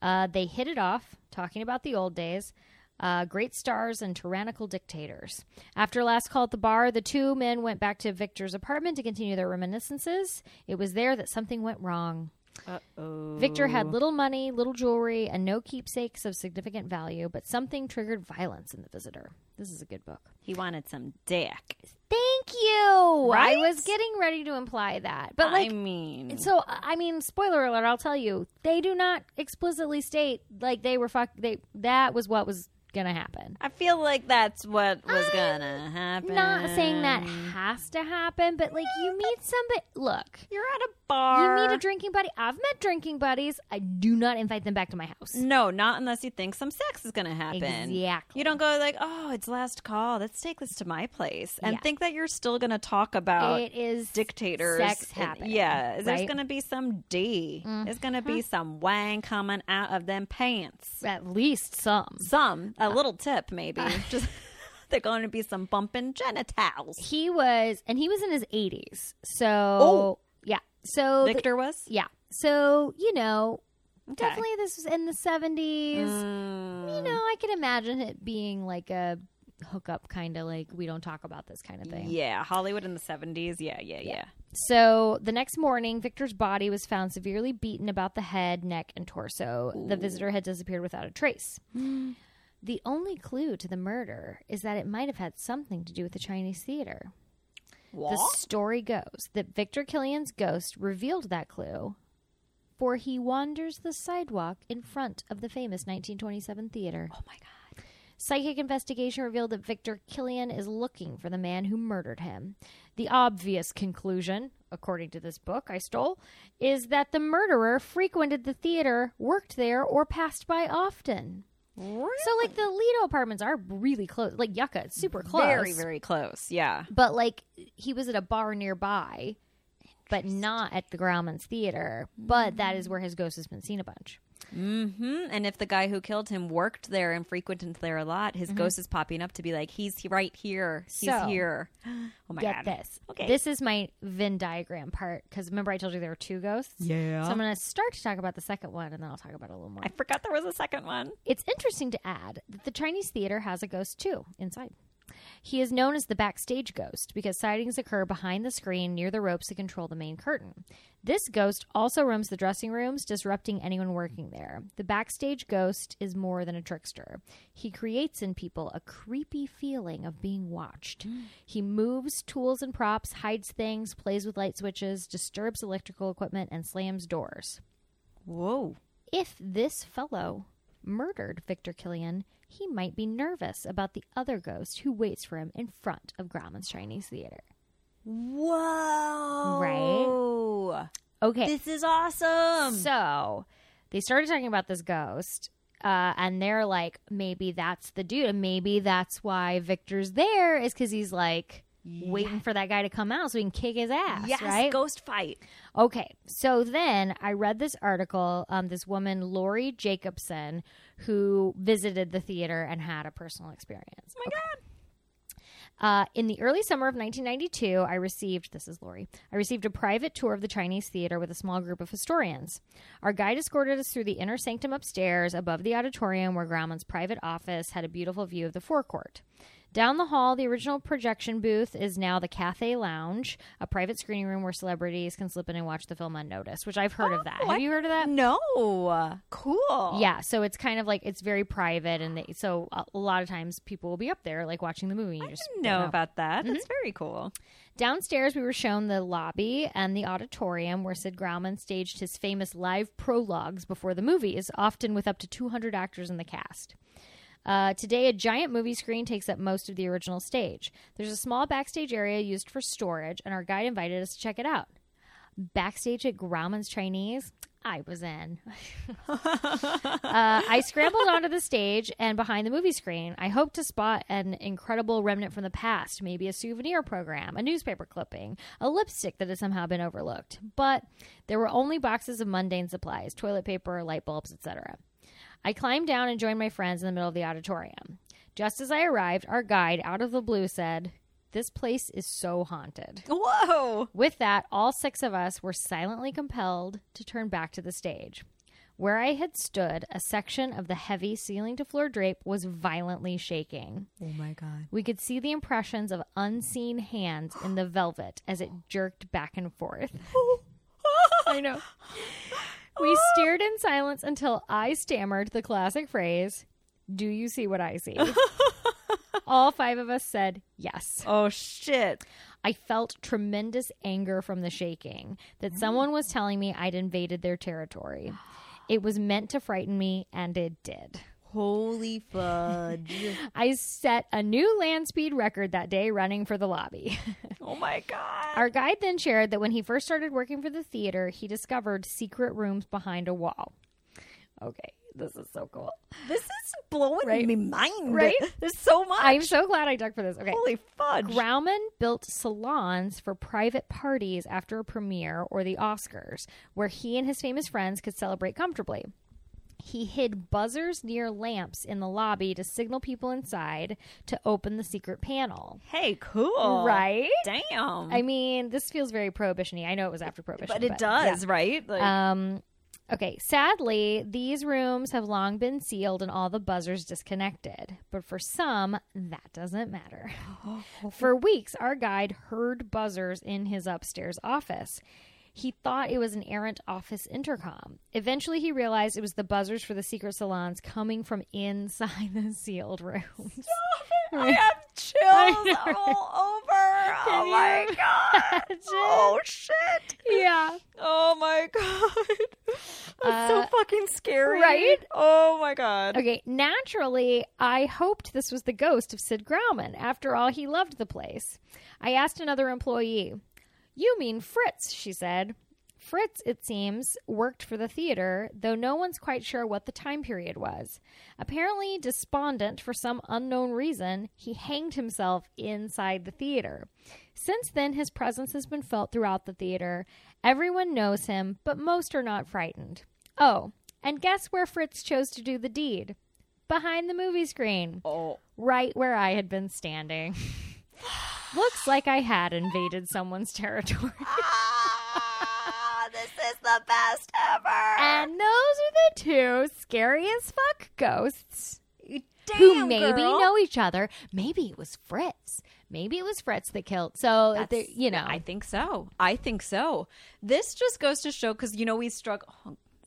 Uh, they hit it off, talking about the old days, uh, great stars, and tyrannical dictators. After last call at the bar, the two men went back to Victor's apartment to continue their reminiscences. It was there that something went wrong. Uh-oh. Victor had little money, little jewelry, and no keepsakes of significant value, but something triggered violence in the visitor. This is a good book. He wanted some dick. Thank you. I was getting ready to imply that. But like I mean, so I mean spoiler alert, I'll tell you. They do not explicitly state like they were fuck they that was what was to happen. I feel like that's what was gonna happen. Not saying that has to happen, but like you meet somebody look, You're at a bar. you meet a drinking buddy. I've met drinking buddies. I do not invite them back to my house. No, not unless you think some sex is to happen. Exactly. You don't go like, "Oh, it's last call. Let's take this to my place," and Yeah. think that you're still to talk about it is dictators. sex happening. Yeah, there's right? Mm-hmm. going to be some D. There's going to be some wang coming out of them pants. at least some. Some Uh, a little tip maybe. Just they're going to be some bumping genitals. He was, and he was in his 80s. So, Oh. yeah. So, the- Victor was yeah. So, you know, Okay. definitely this was in the 70s. Mm, You know, I can imagine it being like a hookup kind of like we don't talk about this kind of thing. yeah, Hollywood in the seventies. Yeah, yeah, yeah. So the next morning, Victor's body was found severely beaten about the head, neck, and torso. The visitor had disappeared without a trace. the only clue to the murder is that it might have had something to do with the Chinese theater. What? The story goes that Victor Kilian's ghost revealed that clue, for he wanders the sidewalk in front of the famous 1927 theater. Oh my god. Psychic investigation revealed that Victor Killian is looking for the man who murdered him. The obvious conclusion, according to this book I stole, is that the murderer frequented the theater, worked there, or passed by often. So, like, the Lido apartments are really close. Like, Yucca, it's super close. Very, very close. Yeah. But, like, he was at a bar nearby, but not at the Grauman's Theater. But that is where his ghost has been seen a bunch. Hmm And if the guy who killed him worked there and frequented there a lot, his ghost is popping up to be like, he's right here. He's So, here. Oh my Get god. this. Okay. This is my Venn diagram part because remember I told you there were two ghosts? Yeah. So I'm going to start to talk about the second one and then I'll talk about it a little more. I forgot there was a second one. It's interesting to add that the Chinese theater has a ghost too inside. He is known as the backstage ghost because sightings occur behind the screen near the ropes that control the main curtain. This ghost also roams the dressing rooms, disrupting anyone working there. The backstage ghost is more than a trickster. He creates in people a creepy feeling of being watched. Mm. He moves tools and props, hides things, plays with light switches, disturbs electrical equipment, and slams doors Whoa. if this fellow murdered Victor Kilian, he might be nervous about the other ghost who waits for him in front of Grauman's Chinese Theater. Whoa. Right? Okay, This is awesome. so they started talking about this ghost, uh, and they're like, maybe that's the dude, and maybe that's why Victor's there is because he's like waiting for that guy to come out so he can kick his ass, yes, right? ghost fight. Okay, so then I read this article. Um, this woman, Lori Jacobson, who visited the theater and had a personal experience. Oh my god. Uh, in the early summer of 1992, I received this is Lori. I received a private tour of the Chinese theater with a small group of historians. Our guide escorted us through the inner sanctum upstairs, above the auditorium, where Grauman's private office had a beautiful view of the forecourt. Down the hall, the original projection booth is now the Cathay Lounge, a private screening room where celebrities can slip in and watch the film unnoticed. Which I've heard of that. Oh, Have you heard of that? No. Cool. Yeah, so it's kind of like it's very private, and they, so a, lot of times people will be up there like watching the movie. You just Didn't don't know about that. That's mm-hmm. very cool. Downstairs, we were shown the lobby and the auditorium where Sid Grauman staged his famous live prologues before the movies, often with up to 200 actors in the cast. Uh, today, a giant movie screen takes up most of the original stage. There's a small backstage area used for storage, and our guide invited us to check it out. Backstage at Grauman's Chinese, I was in. uh, I scrambled onto the stage and behind the movie screen. I hoped to spot an incredible remnant from the past, maybe a souvenir program, a newspaper clipping, a lipstick that had somehow been overlooked. But there were only boxes of mundane supplies, toilet paper, light bulbs, etc. I climbed down and joined my friends in the middle of the auditorium. Just as I arrived, our guide, out of the blue, said, This place is so haunted. Whoa. With that, all six of us were silently compelled to turn back to the stage. Where I had stood, a section of the heavy ceiling to floor drape was violently shaking. Oh my god. We could see the impressions of unseen hands in the velvet as it jerked back and forth. I know. We stared in silence until I stammered the classic phrase, Do you see what I see? All five of us said yes. Oh shit. I felt tremendous anger from the shaking that mm. someone was telling me I'd invaded their territory. It was meant to frighten me, and it did. Holy fudge. I set a new land speed record that day running for the lobby. oh my god. Our guide then shared that when he first started working for the theater, he discovered secret rooms behind a wall. Okay, this is so cool. This is blowing Right? me mind. Right? There's so much. I'm so glad I dug for this. Okay. Holy fudge. Grauman built salons for private parties after a premiere or the Oscars, where he and his famous friends could celebrate comfortably. He hid buzzers near lamps in the lobby to signal people inside to open the secret panel. hey, cool. Right? Damn. I mean, this feels very prohibition I know it was after prohibition, but it does, right? Like. Um, okay. Sadly, these rooms have long been sealed and all the buzzers disconnected. But for some, that doesn't matter. For weeks, our guide heard buzzers in his upstairs office. He thought it was an errant office intercom. Eventually, he realized it was the buzzers for the secret salons coming from inside the sealed rooms. I have chills all over. Oh my god. Oh shit. yeah. Oh my god. That's so Uh, fucking scary. right? Oh my god. Okay, naturally, I hoped this was the ghost of Sid Grauman. After all, he loved the place. I asked another employee, You mean Fritz, she said. Fritz, it seems, worked for the theater, though no one's quite sure what the time period was. Apparently, despondent for some unknown reason, he hanged himself inside the theater. Since then, his presence has been felt throughout the theater. Everyone knows him, but most are not frightened. Oh, and guess where Fritz chose to do the deed? Behind the movie screen, Oh. right where I had been standing. Looks like I had invaded someone's territory. Ah, this is the best ever. and those are the two scary as fuck ghosts Damn, who maybe girl. know each other. Maybe it was Fritz. Maybe it was Fritz that killed. So, you know. I think so. I think so. This just goes to show because you know we struggle.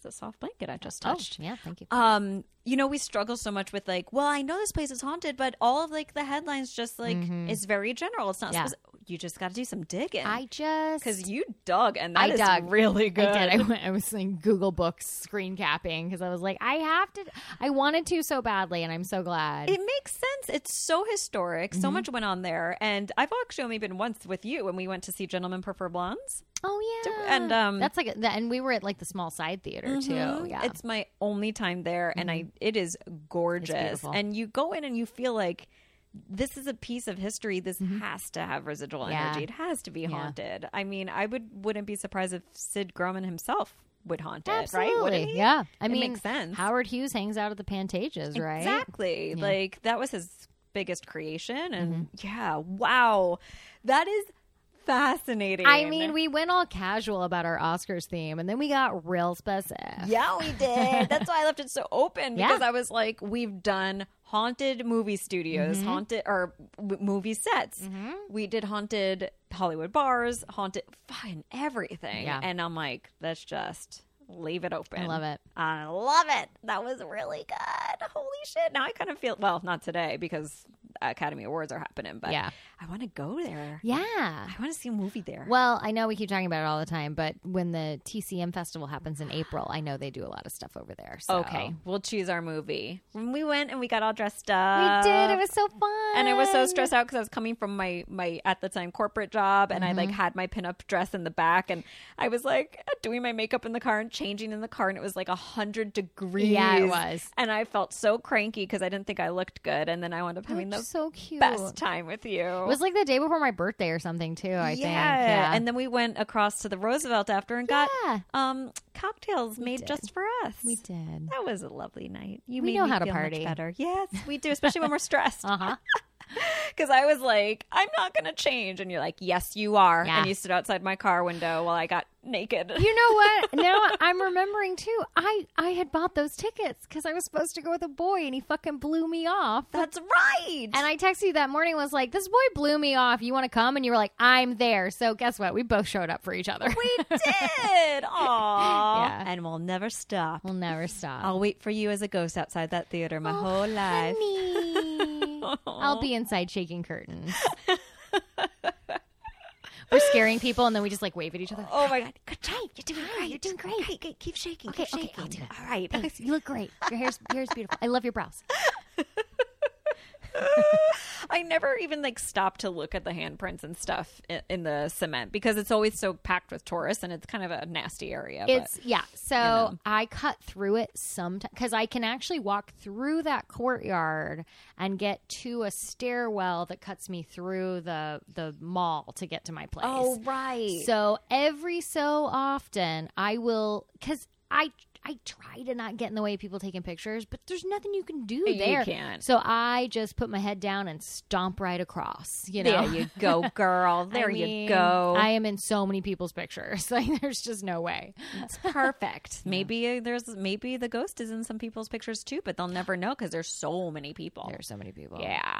Oh, it's a soft blanket I just oh, touched. yeah, thank you. Um, you know we struggle so much with like, well, I know this place is haunted, but all of like the headlines just like is very general. It's not. Mm-hmm. Yeah. Supposed, you just got to do some digging. I just. because you dug and that I is dug. really good. I did. I, went, I was like Google Books screen capping because I was like, I have to. I wanted to so badly, and I'm so glad. It makes sense. It's so historic. Mm-hmm. So much went on there, and I've actually only been once with you when we went to see Gentlemen Prefer Blondes. oh yeah, and, um, that's like, a, and we were at like the small side theater too. Mhm. Yeah, It's my only time there and I it is gorgeous. and you go in and you feel like this is a piece of history. This has to have residual Yeah. energy. It has to be haunted. I mean, I would wouldn't be surprised if Sid Grauman himself would haunt it, Absolutely. right? Wouldn't he? Yeah. I It mean, makes sense. Howard Hughes hangs out at the Pantages, right? Exactly. Yeah. Like that was his biggest creation and Mm-hmm. yeah, wow. That is fascinating. I mean, we went all casual about our Oscars theme, and then we got real specific. Yeah, we did. That's why I left it so open Yeah. because I was like, we've done haunted movie studios, Mm-hmm. haunted or w- movie sets. We did haunted Hollywood bars, haunted fucking everything. Yeah. And I'm like, let's just leave it open. I love it. I love it. That was really good. Holy shit. Now I kind of feel, well, not today because Academy Awards are happening, but Yeah. I want to go there. Yeah. I want to see a movie there. Well, I know we keep talking about it all the time, but when the TCM festival happens in April, I know they do a lot of stuff over there. So. Okay, we'll choose our movie. When we went and we got all dressed up, We did. It was so fun. and I was so stressed out because I was coming from my my at the time corporate job, and I Mm-hmm. like had my pinup dress in the back, and I was like doing my makeup in the car and changing in the car, and it was like a hundred degrees. Yeah, it was. and I felt so cranky because I didn't think I looked good, and then I wound up having the so cute. best time with you. It was like the day before my birthday or something too. I yeah. think. Yeah. and then we went across to the Roosevelt after and got Yeah. um cocktails made did. just for us. we did. That was a lovely night. You We made know how to party. better. Yes, we do, especially when we're stressed. Uh huh. Because I was like, I'm not going to change, and you're like, Yes, you are. Yeah. And you stood outside my car window while I got naked. You know what? Now I'm remembering too. I I had bought those tickets because I was supposed to go with a boy, and he fucking blew me off. That's right. And I texted you that morning. Was like, this boy blew me off. You want to come? And you were like, I'm there. So guess what? We both showed up for each other. we did. Aww. Yeah. And we'll never stop. we'll never stop. I'll wait for you as a ghost outside that theater my oh, whole life. Honey. I'll be inside shaking curtains. We're scaring people, and then we just like wave at each other. Oh my god! Good job. You're doing great. You're doing great. Okay, okay, keep shaking. Okay, keep okay, shaking. I'll do it. All right. Thanks. You look great. Your hair's your hair's beautiful. I love your brows. I never even like stop to look at the handprints and stuff in, in the cement because it's always so packed with tourists and it's kind of a nasty area. but- It's yeah. So know. I cut through it sometimes because I can actually walk through that courtyard and get to a stairwell that cuts me through the the mall to get to my place. oh right. So every so often, I will because I I try to not get in the way of people taking pictures, but there's nothing you can do You there. can't. So I just put my head down and stomp right across. You know, There you go, girl. I There mean, you go. I am in so many people's pictures. Like, there's just no way. It's perfect. Maybe uh, there's maybe the ghost is in some people's pictures too, but they'll never know because there's so many people. There's so many people. yeah.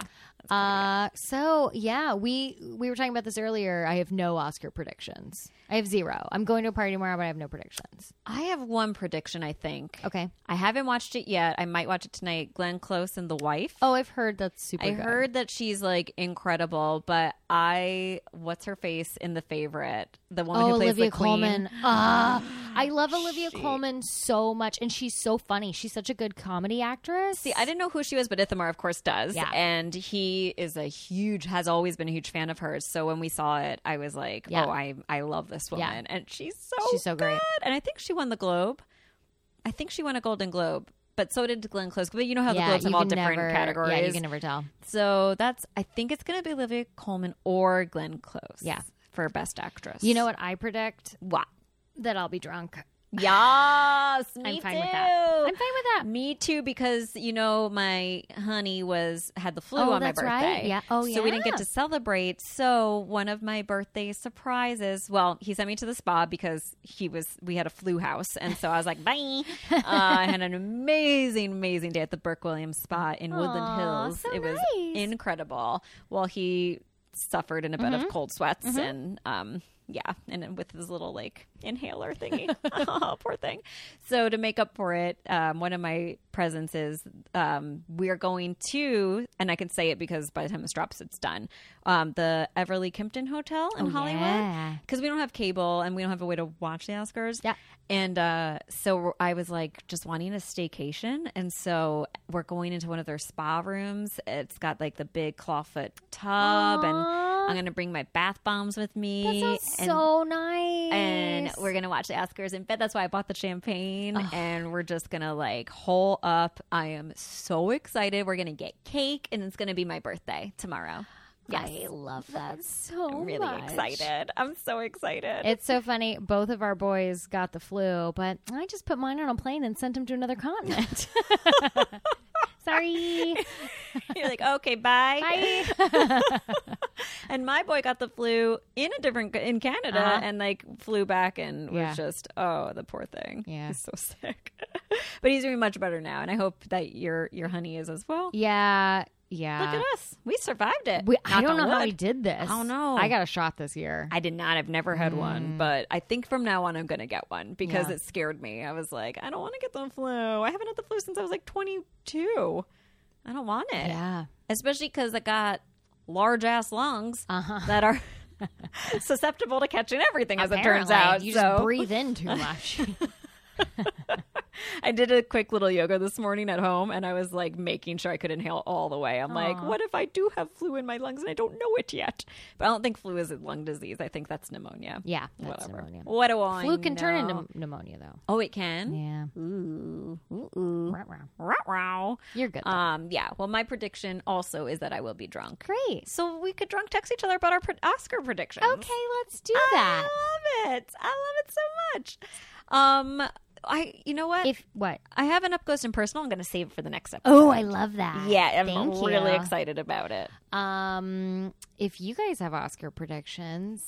Uh, so yeah, we we were talking about this earlier. I have no Oscar predictions. I have zero. I'm going to a party tomorrow, but I have no predictions. I have one prediction. I think. Okay. I haven't watched it yet. I might watch it tonight. Glenn Close and the wife. Oh, I've heard that's super. I good. heard that she's like incredible, but I what's her face in the favorite, the woman Oh, who plays Olivia the queen. Colman. Ah, I love Olivia Colman so much, and she's so funny. She's such a good comedy actress. See, I didn't know who she was, but Ithamar, of course, does. Yeah. And he is a huge, has always been a huge fan of hers. So when we saw it, I was like, Yeah. oh, I, I love this woman. Yeah. And she's so She's so great. And I think she won the Globe. I think she won a Golden Globe. But so did Glenn Close. But you know how the yeah, Globes have all different never, categories. Yeah, you can never tell. So that's, I think it's going to be Olivia Colman or Glenn Close. Yeah. For Best Actress. You know what I predict? What? That I'll be drunk. Yes, me I'm fine too. with that. I'm fine with that. Me too, because you know my honey was had the flu Oh, on my birthday. right. Yeah. Oh, So we didn't get to celebrate. So one of my birthday surprises. Well, he sent me to the spa because he was. We had a flu house, and so I was like, bye. uh, I had an amazing, amazing day at the Burke Williams Spa in Woodland Hills. so it was nice. incredible. While he suffered in a bed Mm-hmm. of cold sweats and um yeah and then with his little like inhaler thingy oh, poor thing so to make up for it um one of my presents is um we're going to and i can say it because by the time this drops it's done um the everly kimpton hotel in Oh, hollywood yeah. because we don't have cable and we don't have a way to watch the oscars Yeah. and uh, so I was like just wanting a staycation. And so we're going into one of their spa rooms. It's got like the big clawfoot tub, and Aw. I'm going to bring my bath bombs with me. That sounds and, so nice. and we're going to watch the Oscars in bed. That's why I bought the champagne. And we're just going to like hole up. I am so excited. We're going to get cake, and it's going to be my birthday tomorrow. Yes. I love that so I'm really much. excited. I'm so excited. It's so funny. Both of our boys got the flu, but I just put mine on a plane and sent him to another continent. Sorry. You're like, okay, bye. Bye. And my boy got the flu in a different in Canada Uh-huh. and like flew back and was Yeah. just oh the poor thing. Yeah. he's so sick, but he's doing much better now, and I hope that your your honey is as well. Yeah. Yeah. Look at us, we survived it. We, I don't know on how wood. we did this. I don't know. I got a shot this year. I did not. I've never had Mm. one, but I think from now on I'm going to get one because Yeah. it scared me. I was like, I don't want to get the flu. I haven't had the flu since I was like 22. I don't want it. yeah. especially because I got large ass lungs Uh-huh. that are susceptible to catching everything, as it turns out. you so just breathe in too much. I did a quick little yoga this morning at home, and I was like making sure I could inhale all the way. I'm like, what if I do have flu in my lungs and I don't know it yet? But I don't think flu is a lung disease. I think that's pneumonia. yeah, that's Whatever. pneumonia. What do I Flu can turn into pneumonia, though. Oh, it can. Yeah. Ooh, ooh, ooh. Ruh. Row, row. You're good. though. Um, yeah. Well, my prediction also is that I will be drunk. Great. So we could drunk text each other about our pre- Oscar predictions. Okay, let's do that. I love it. I love it so much. Um, I you know what? If what? I have an up close and personal. I'm going to save it for the next episode. Oh, I love that. yeah, I'm Thank really you. excited about it. Um, if you guys have Oscar predictions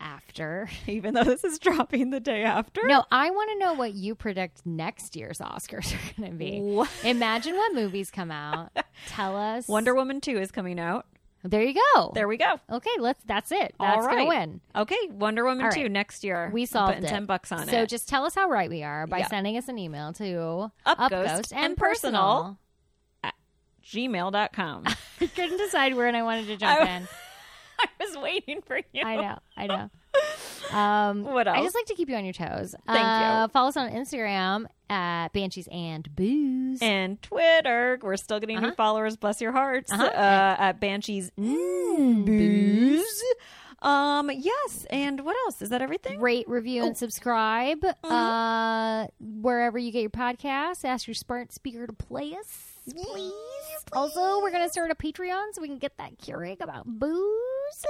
after, Even though this is dropping the day after. no, I want to know what you predict next year's Oscars are going to be. What? Imagine what movies come out. Tell us. Wonder Woman 2 is coming out. There you go. There we go. Okay, let's. That's it. That's All gonna right. win. Okay, Wonder Woman All 2 next year. We solved putting it. 10 bucks on so it. just tell us how right we are by Yeah. sending us an email to Upghost and personal. gmail.com. I couldn't decide where and I wanted to jump I- in. I was waiting for you. I know. I know. Um, What else? I just like to keep you on your toes. Thank you. uh, Follow us on Instagram at Banshees and Booze. And Twitter, we're still getting new Uh-huh. followers. Bless your hearts. Uh-huh. Uh, at Banshees mm, Booze. Um, yes. And what else? Is that everything? Rate, review, Oh. and subscribe Uh-huh. uh, wherever you get your podcasts. Ask your smart speaker to play us, please. Also, we're going to start a Patreon so we can get that Keurig about booze.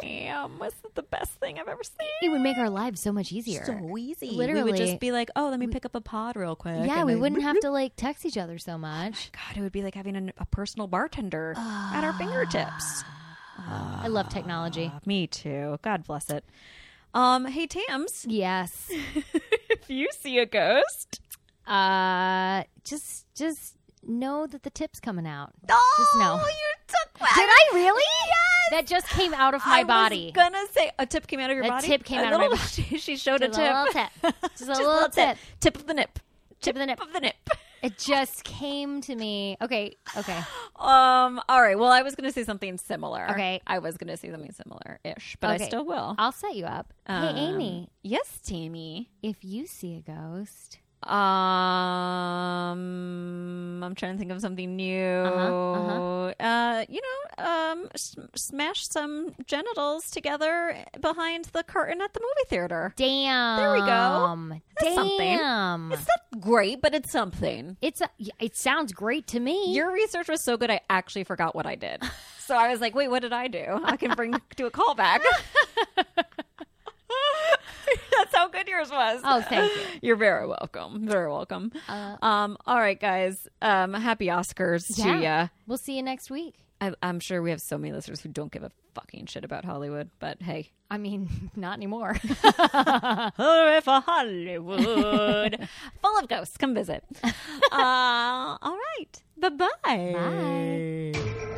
Sam, was it the best thing I've ever seen? It would make our lives so much easier. So easy. Literally, we would just be like, "Oh, let me pick up a pod real quick." yeah, we wouldn't have to like text each other so much. God, it would be like having a, a personal bartender at our fingertips. I love technology. Ah, me too. God bless it. Um, hey Tams, Yes. if you see a ghost, Uh, just just know that the tip's coming out. oh, Just know. you took Did I really? Yes. That just came out of my body. I body. was gonna say a tip came out of your body. A body. tip came out of my little- body. She showed a Just tip. a little tip. Just a little tip. Tip of the nip. Tip of the nip. Of the nip. It just came to me. Okay. Okay. Um. All right. Well, I was going to say something similar. Okay. I was going to say something similar-ish, but I still will. I'll set you up. Um, hey, Amy, Yes, Tammy. if you see a ghost, Um, I'm trying to think of something new. Uh-huh, uh-huh. Uh, you know, um, s- smash some genitals together behind the curtain at the movie theater. damn. There we go. That's something. Damn. It's not great, but it's something. It's a, it sounds great to me. Your research was so good, I actually forgot what I did. So I was like, wait, what did I do? I can bring do a callback. That's how good yours was. Oh, thank you. You're very welcome. Very welcome. Uh, um, all right, guys. Um, happy Oscars to Yeah. ya. we'll see you next week. I, I'm sure we have so many listeners who don't give a fucking shit about Hollywood, but hey, I mean, not anymore. hooray for Hollywood, full of ghosts. Come visit. uh, all right. Bye-bye. Bye.